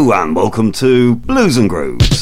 Hello and welcome to Blues and Grooves.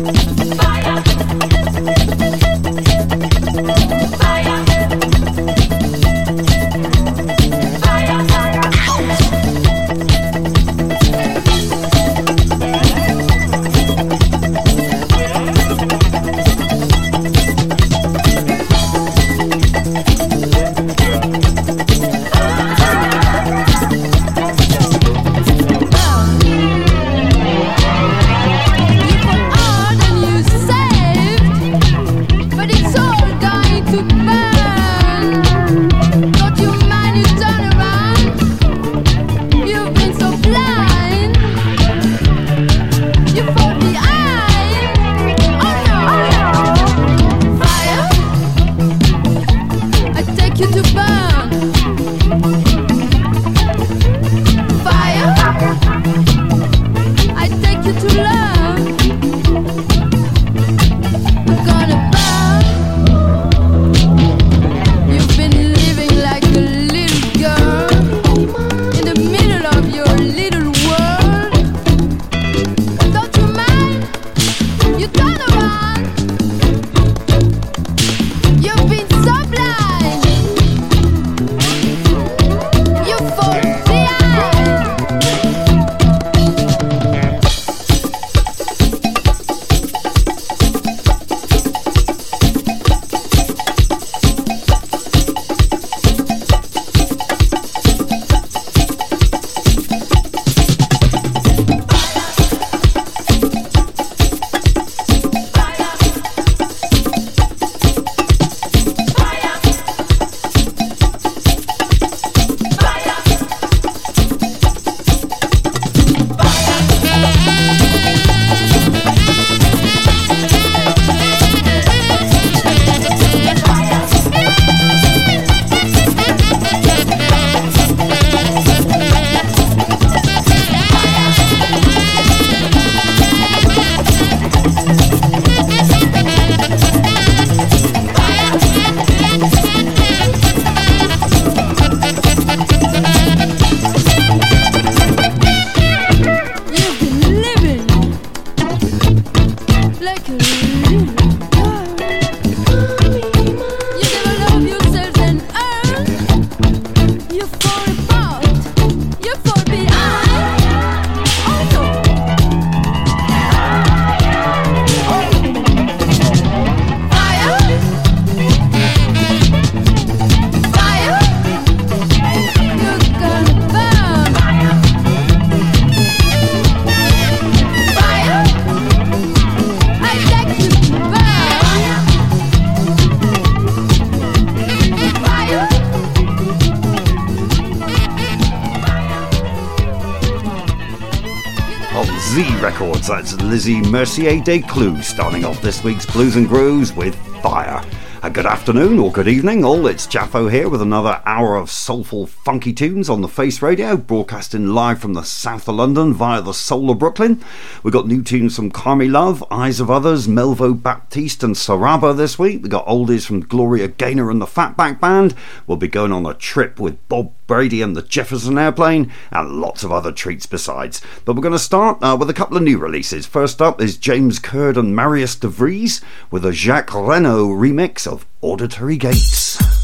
Fire. Lizzy Mercier Descloux starting off this week's Blues and Grooves with Fire. A good afternoon or good evening, all. It's Jaffo here with another hour of soulful, funky tunes on the Face Radio, broadcasting live from the south of London via the soul of Brooklyn. We've got new tunes from Carmi Love, Eyes of Others, Melvo Baptiste, and Saraba this week. We've got oldies from Gloria Gaynor and the Fatback Band. We'll be going on a trip with Bob Brady and the Jefferson Airplane, and lots of other treats besides. But we're going to start uh, with a couple of new releases. First up is James Curd and Marius de Vries with a Jacques Renault remix of Auditory Gates.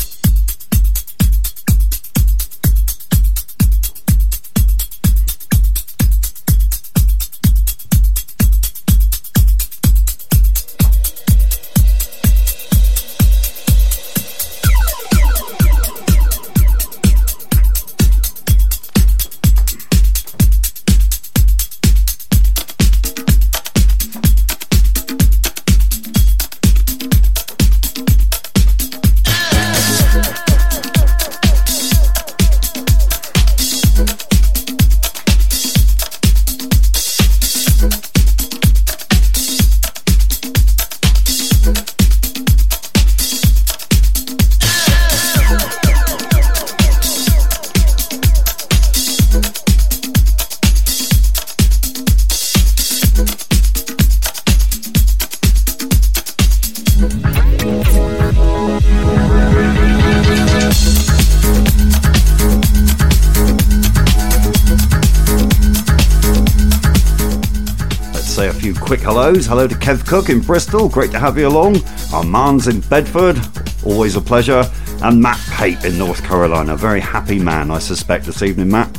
Quick hellos. Hello to Kev Cook in Bristol, great to have you along. Armand's in Bedford, always a pleasure. And Matt Pape in North Carolina, very happy man, I suspect, this evening, Matt.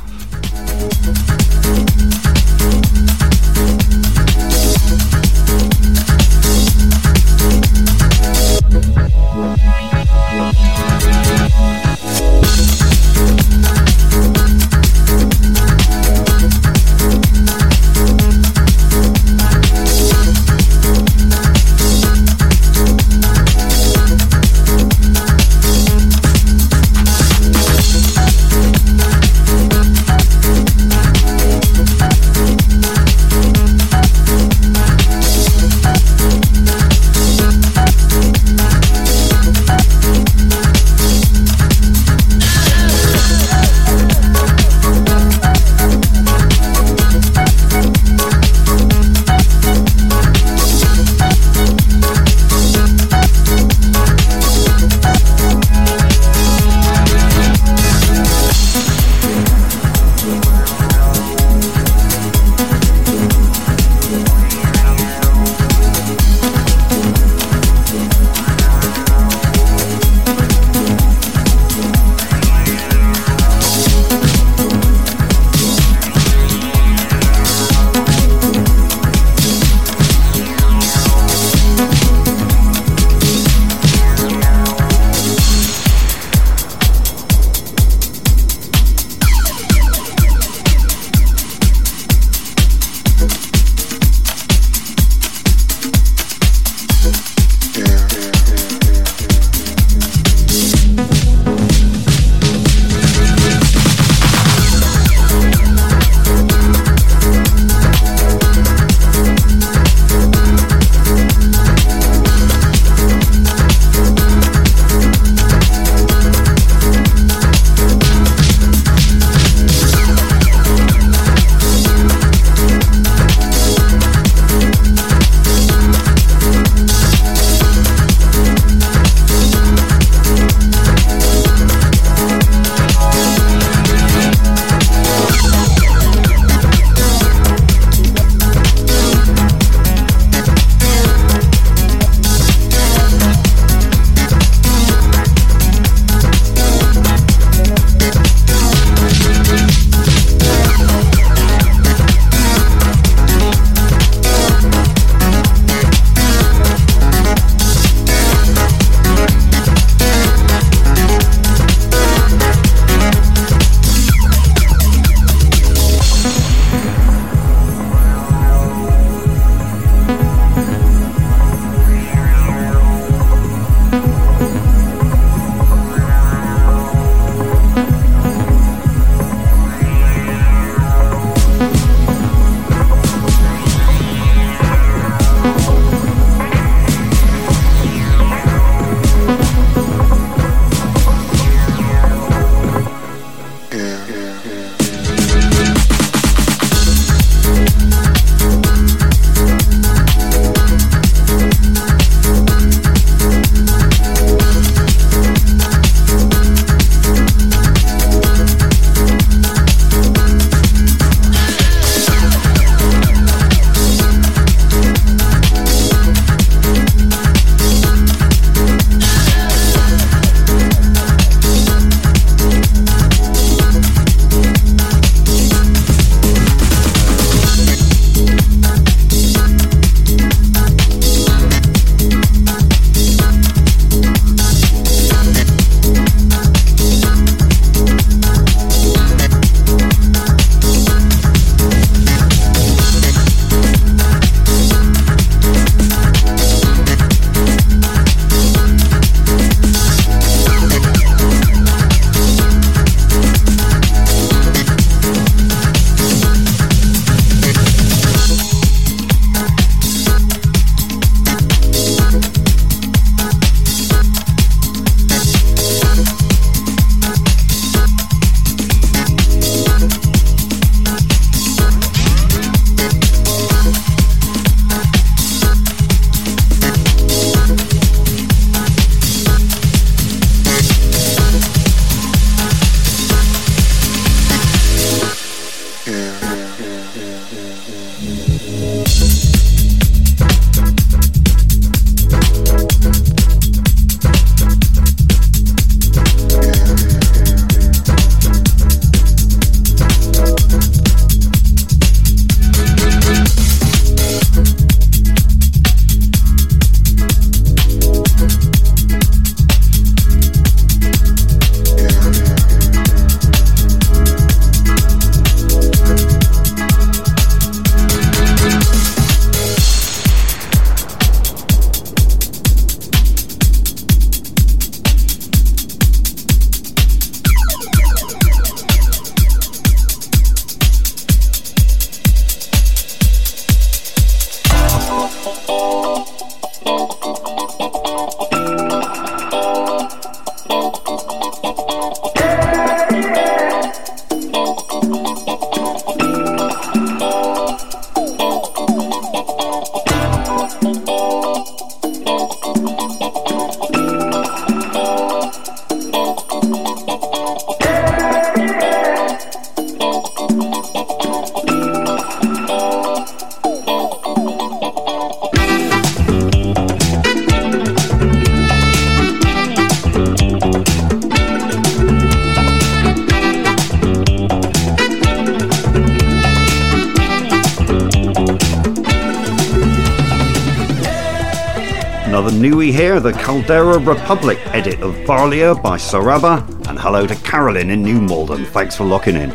Caldera Republic edit of Barlia by Saraba, and hello to Carolyn in New Malden. Thanks for locking in.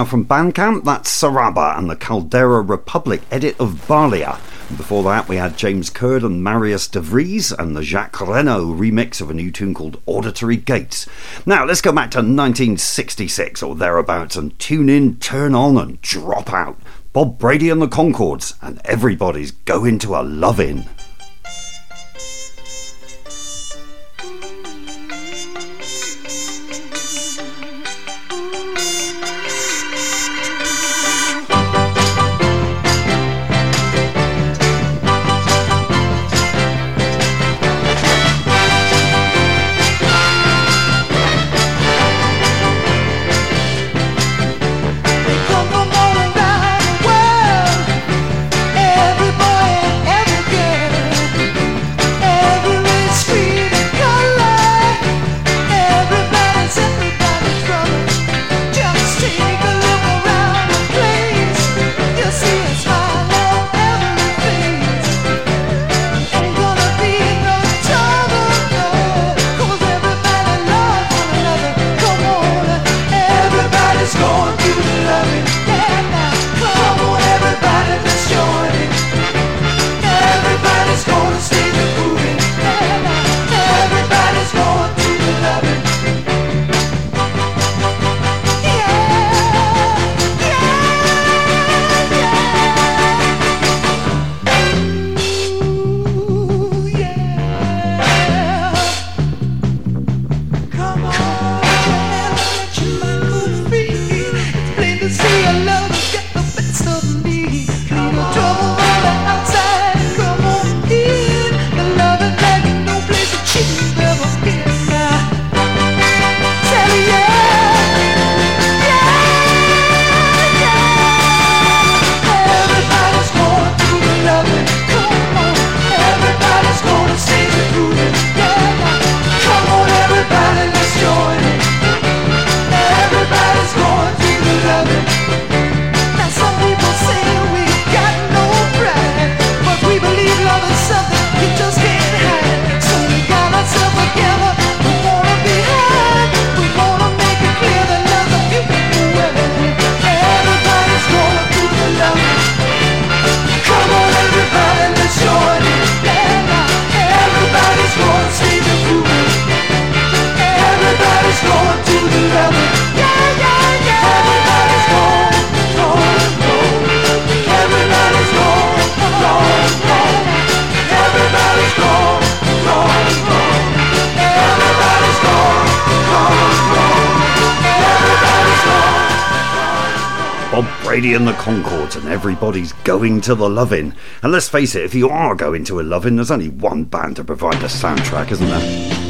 Now from Bandcamp, that's Saraba and the Caldera Republic edit of Barlia. Before that, we had James Curd and Marius de Vries and the Jacques Renault remix of a new tune called Auditory Gates. Now, let's go back to 1966 or thereabouts and tune in, turn on, and drop out. Bob Brady and the Concords, and everybody's going to a love everybody's going to the lovin'. And let's face it, if you are going to a lovin', there's only one band to provide the soundtrack, isn't there?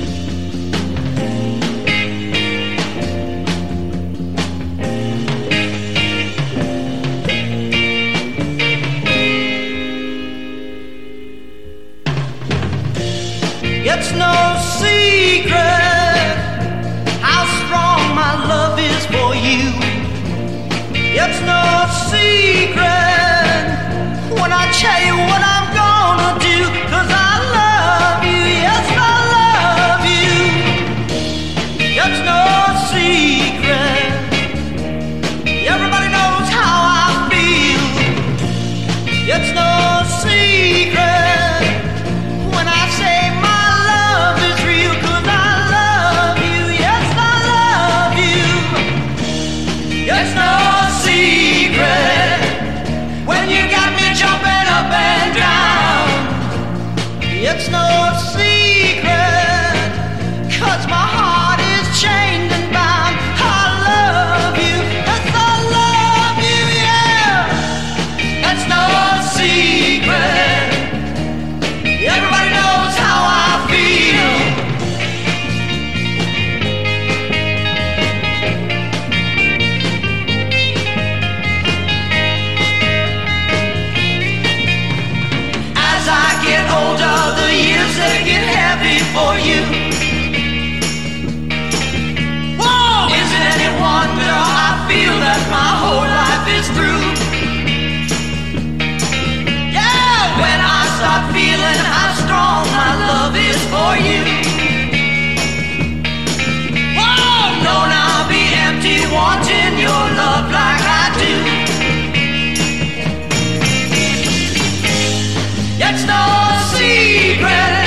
It's no secret,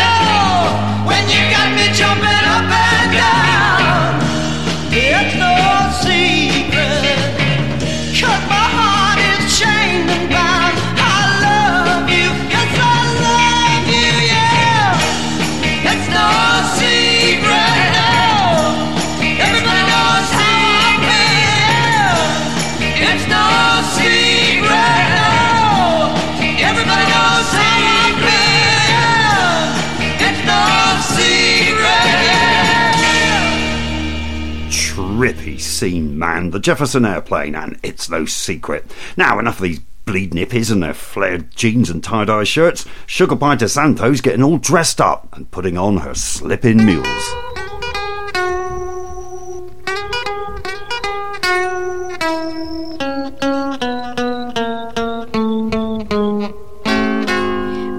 scene, man. The Jefferson Airplane, and it's no secret. Now, enough of these bleed nippies and their flared jeans and tie dye shirts. Sugar Pie DeSanto's getting all dressed up and putting on her slipping mules.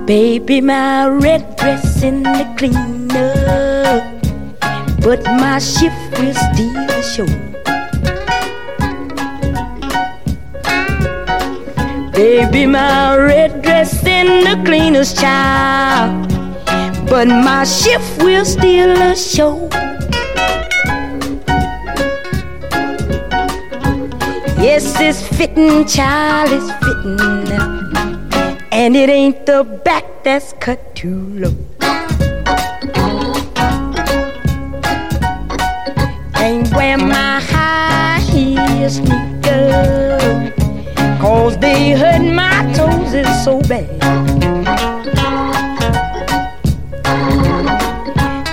Baby, my red dress in the cleaner, but my shift will still show. Baby, my red dress in the cleaner's child, but my shift will still show. Yes, it's fitting, child, it's fitting. And it ain't the back that's cut too low. Can't wear my high heel sneakers, cause they hurt my toes is so bad.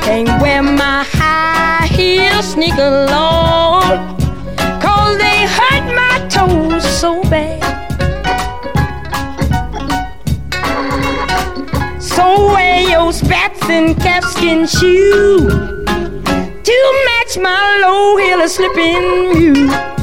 Can't wear my high heel sneakers, Lord, cause they hurt my toes so bad. So wear your spats and calfskin shoe to match my low heel slipping mule.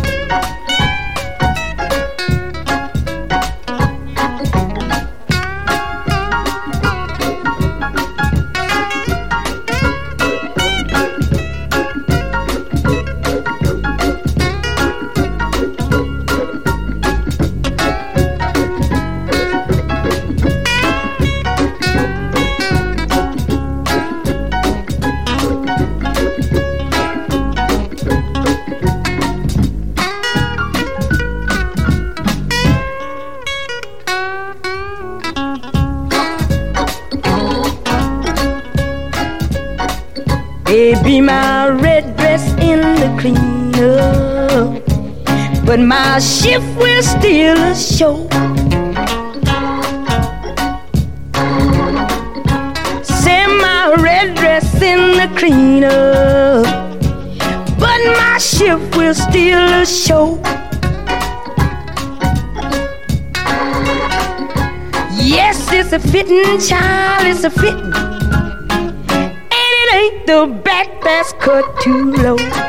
my ship will still a show. Send my red dress in the cleaner, but my shift will still a show. Yes, it's a fitting, child, it's a fitting. And it ain't the back that's cut too low.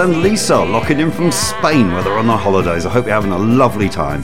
and Lisa locking in from Spain where they're on their holidays. I hope you're having a lovely time.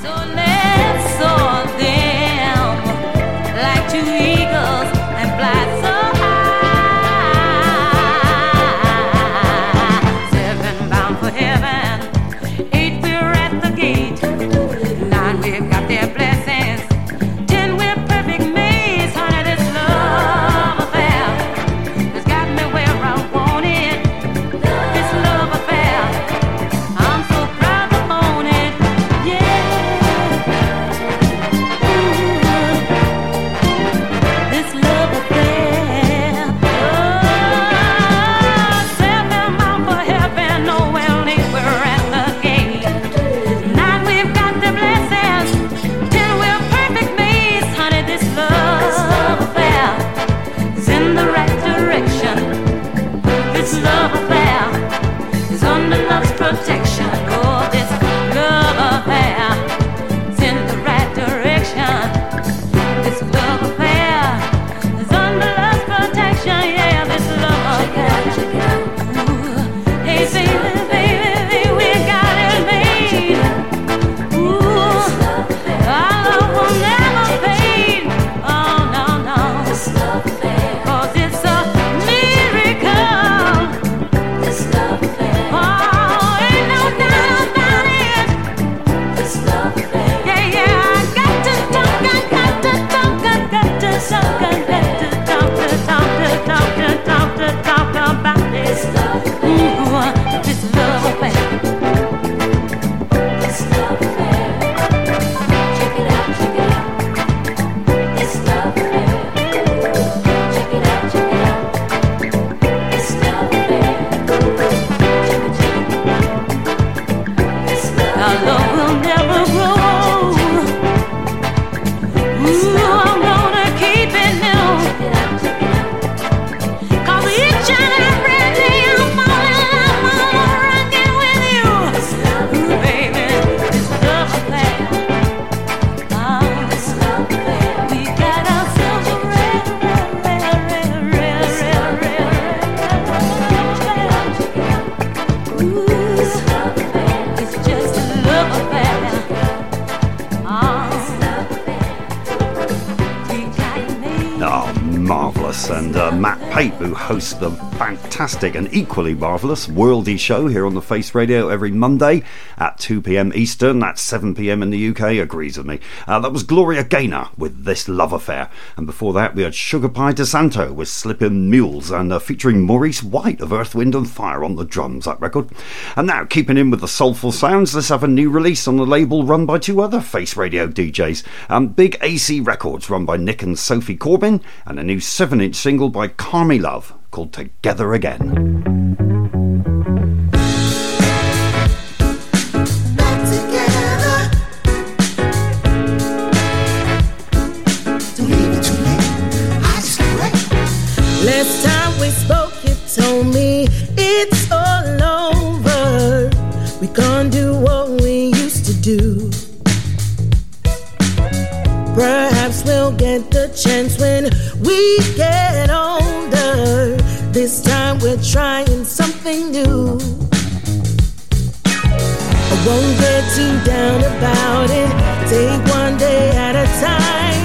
The fantastic and equally marvellous Worldy Show here on the Face Radio every Monday at 2 pm Eastern. That's 7 pm in the UK, agrees with me. Uh, that was Gloria Gaynor with This Love Affair. And before that, we had Sugar Pie DeSanto with Slippin' Mules and uh, featuring Maurice White of Earth, Wind and Fire on the drums, that record. And now, keeping in with the soulful sounds, let's have a new release on the label run by two other Face Radio DJs. Um, Big AC Records, run by Nick and Sophie Corbin, and a new 7 inch single by Carmy Love called Together Again. Last time we spoke, you told me it's all over. We can't do what we used to do. Perhaps we'll get the chance when we get won't get too down about it. Take one day at a time.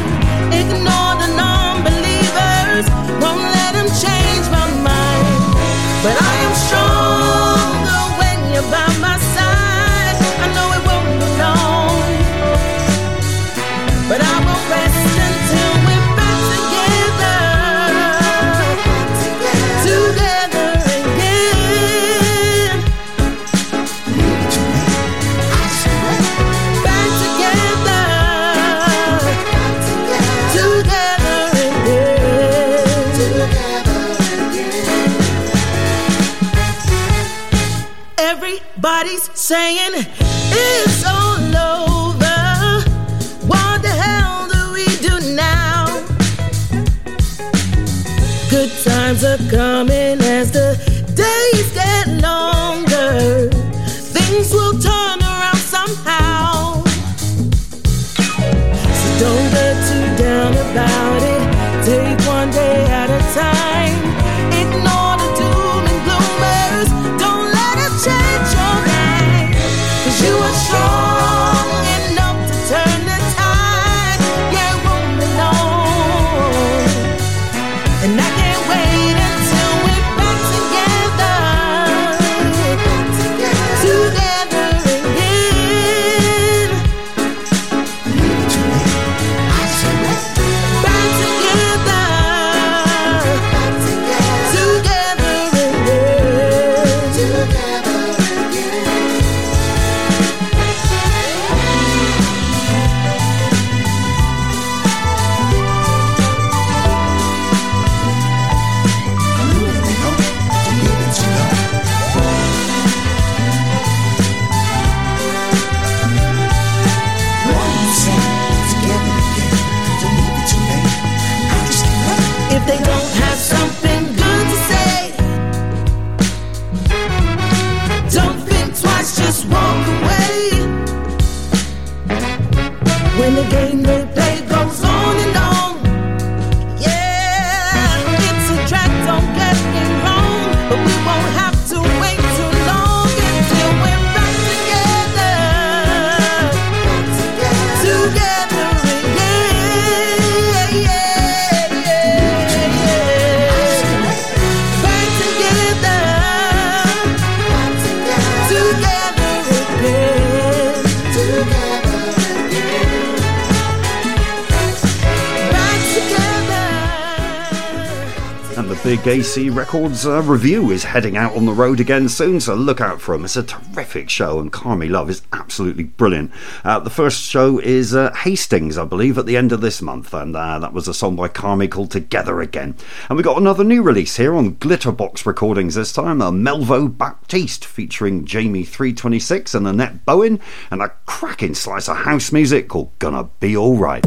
AC Records uh, review is heading out on the road again soon, so look out for them. It's a terrific show, and Carmy Love is absolutely brilliant. Uh, the first show is uh, Hastings, I believe, at the end of this month, and uh, that was a song by Carmy called Together Again. And we got another new release here on Glitterbox Recordings this time, a Melvo Baptiste featuring Jamie 326 and Annette Bowen, and a cracking slice of house music called Gonna Be Alright.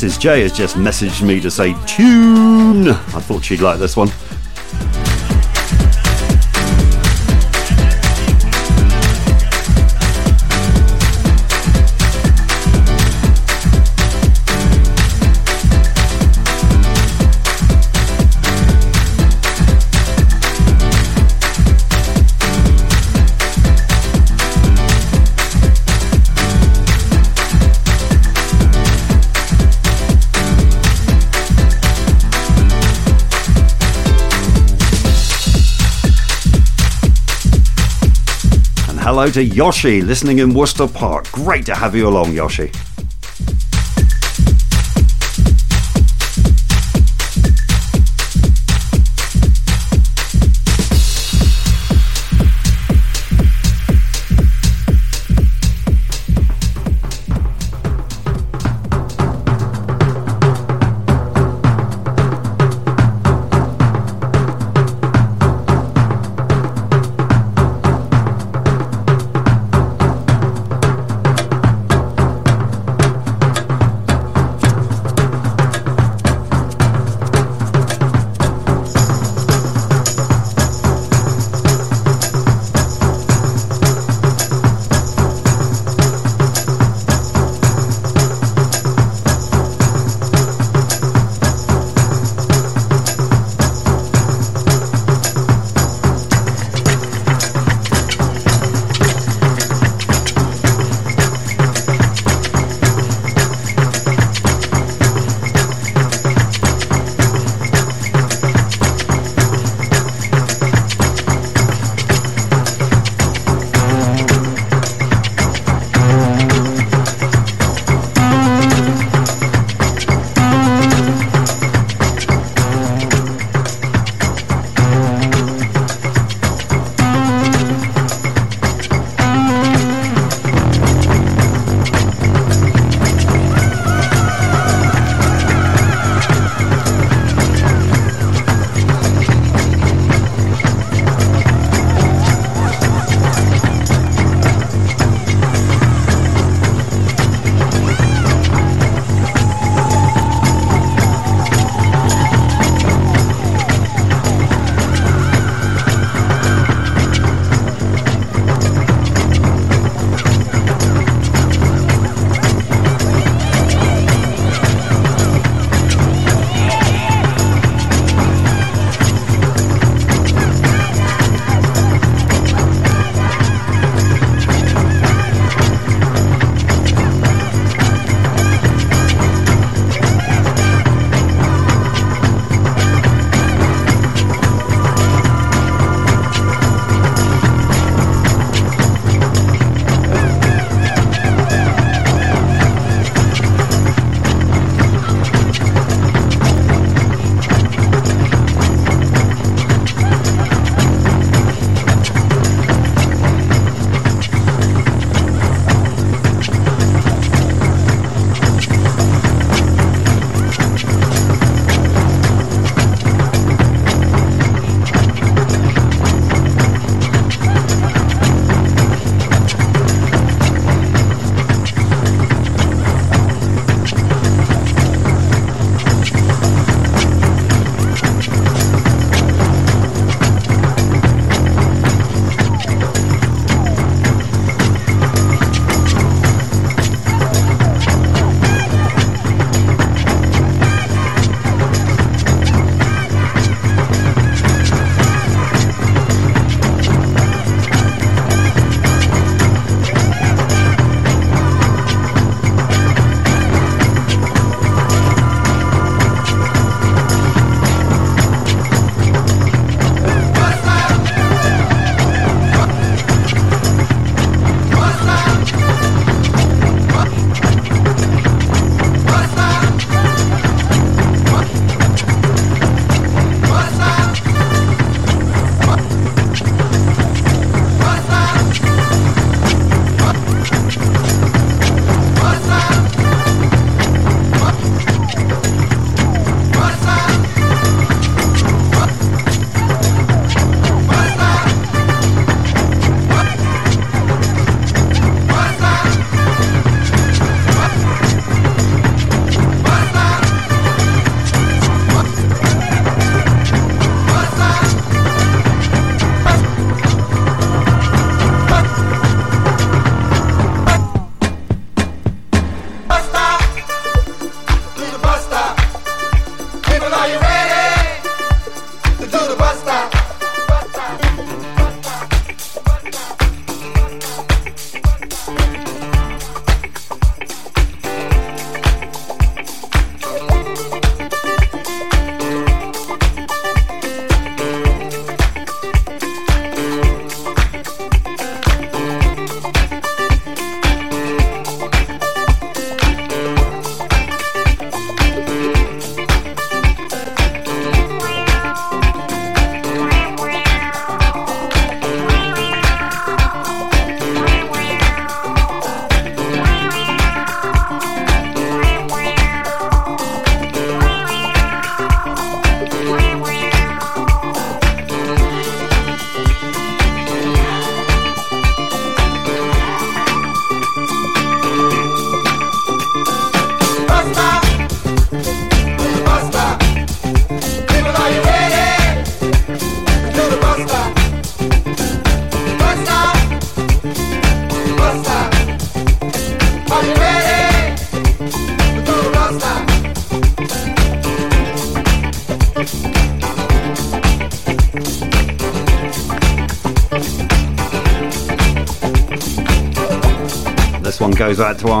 Mrs. J has just messaged me to say, Tune! I thought she'd like this one. hello to Yoshi, listening in Worcester Park. Great to have you along, Yoshi.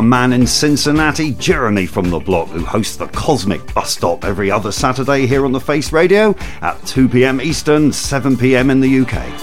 our man in Cincinnati, Jeremy from the block, who hosts the Cosmic Bus Stop every other Saturday here on the Face Radio at 2 pm Eastern, 7 pm in the UK.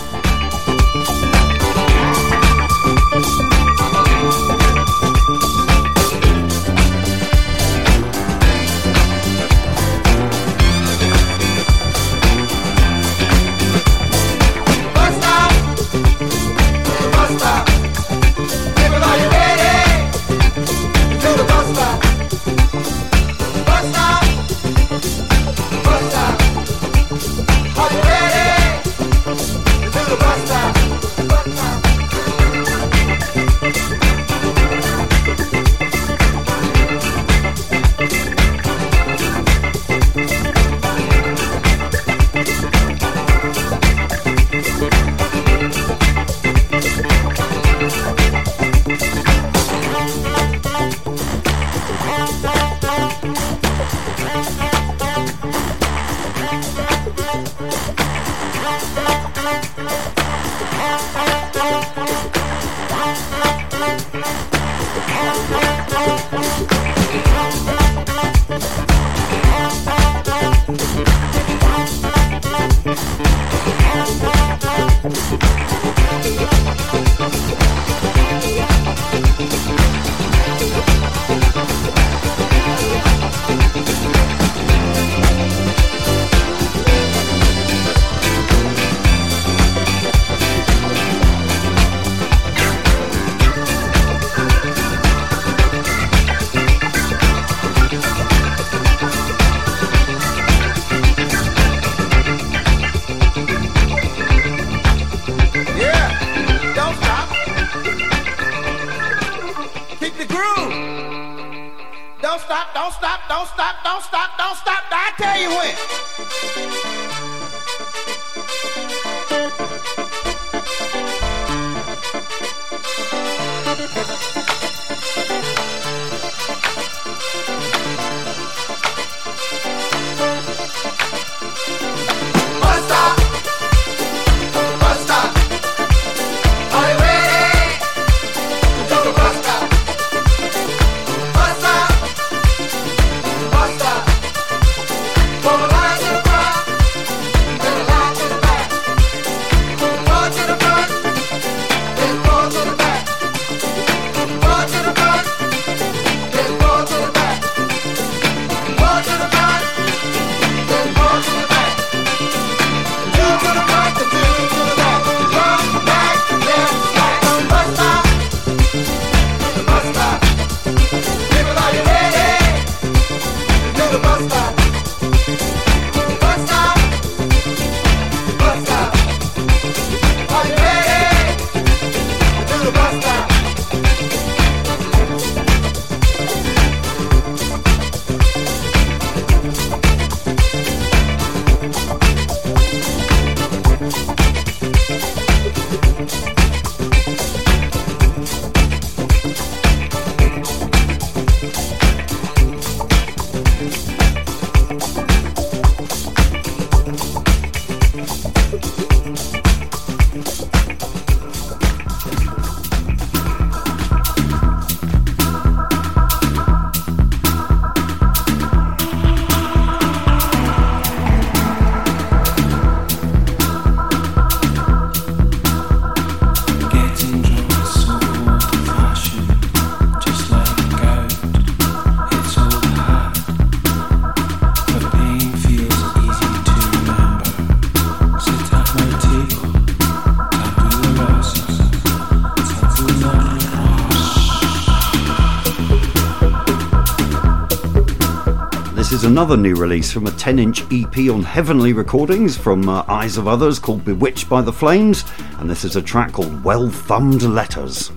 another new release from a 10 inch EP on Heavenly Recordings from uh, Eyes of Others called Bewitched by the Flames, and this is a track called Well Thumbed Letters.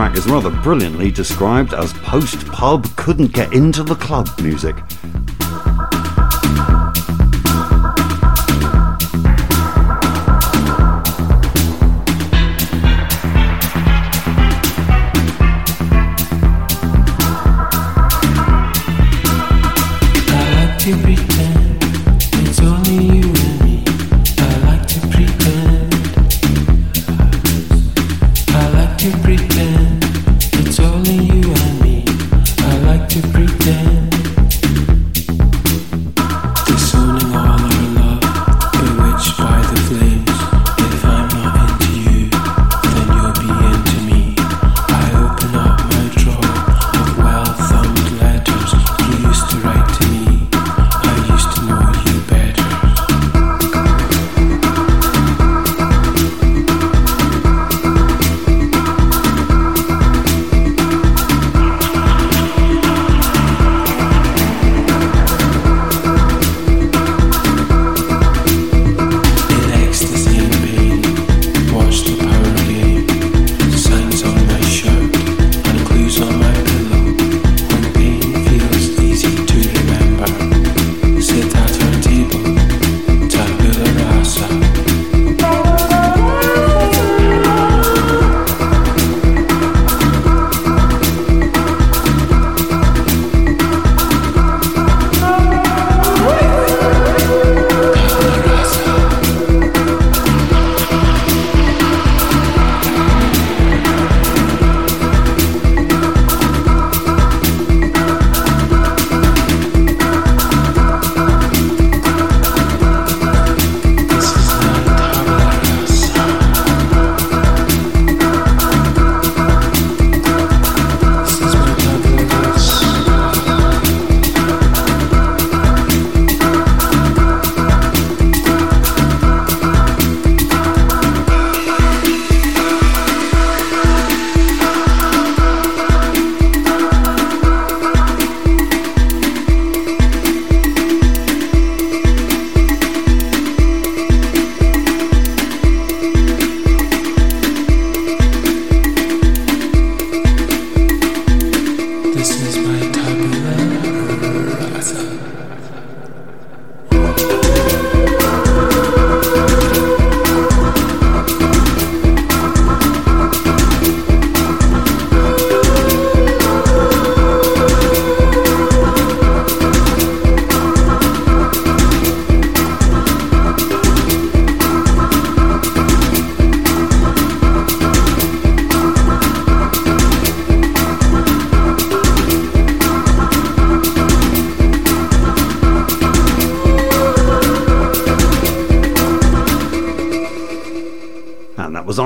track is rather brilliantly described as post pub, couldn't get into the club music.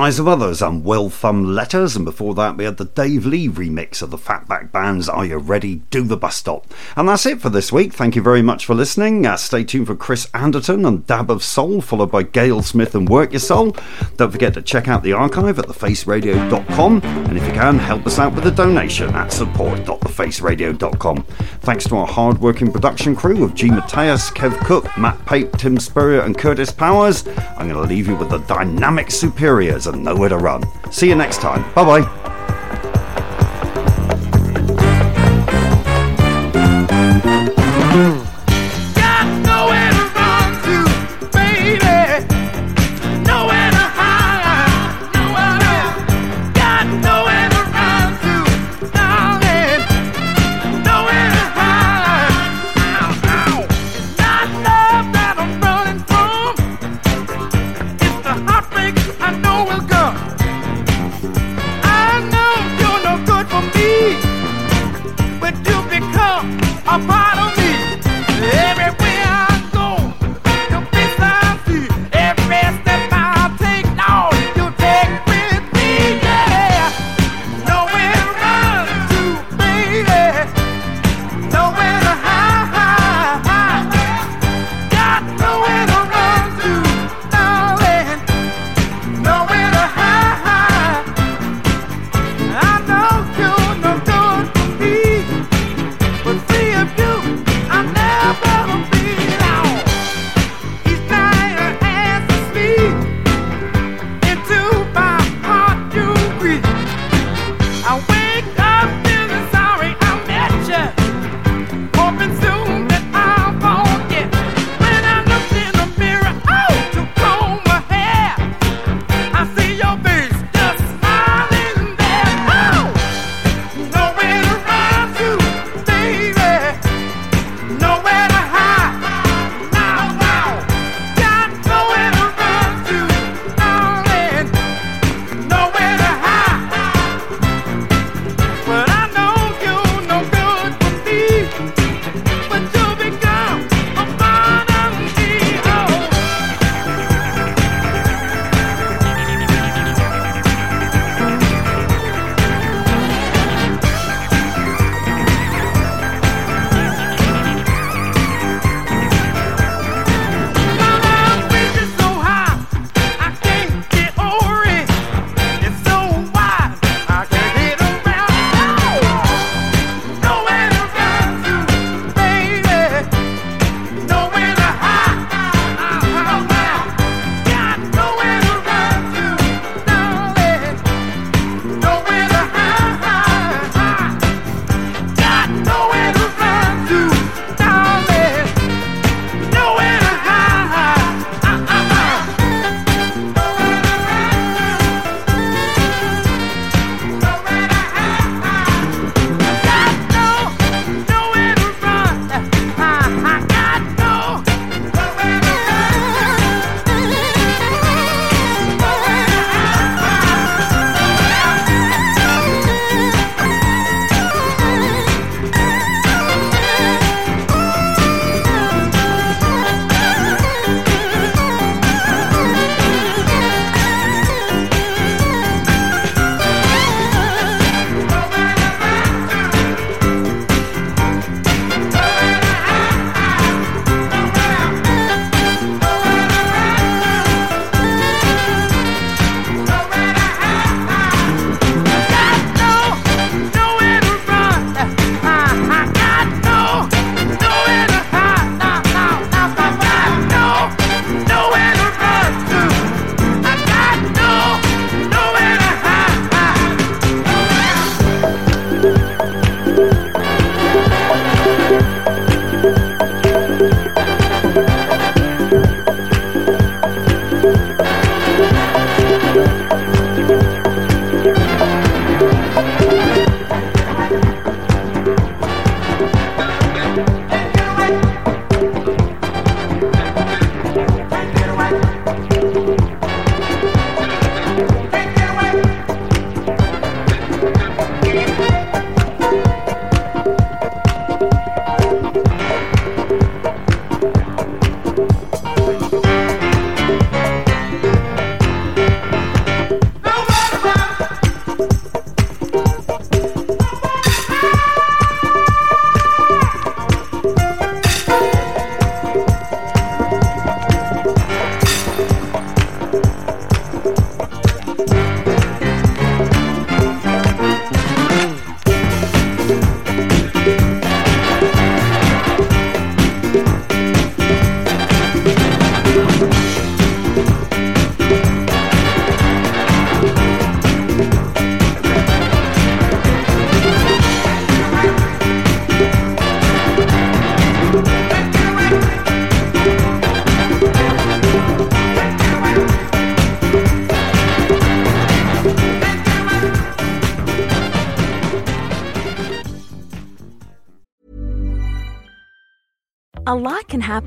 Eyes of Others and Well Thumbed Letters, and before that we had the Dave Lee remix of the Fatback Band's Are You Ready? Do the Bus Stop. And that's it for this week. Thank you very much for listening. Uh, stay tuned for Chris Anderton and Dab of Soul, followed by Gail Smith and Work Your Soul. Don't forget to check out the archive at thefaceradio.com, and if you can, help us out with a donation at support.thefaceradio.com. Thanks to our hard-working production crew of G. Mateus, Kev Cook, Matt Pape, Tim Spurrier, and Curtis Powers. I'm going to leave you with the dynamic superiors and nowhere to run. See you next time. Bye bye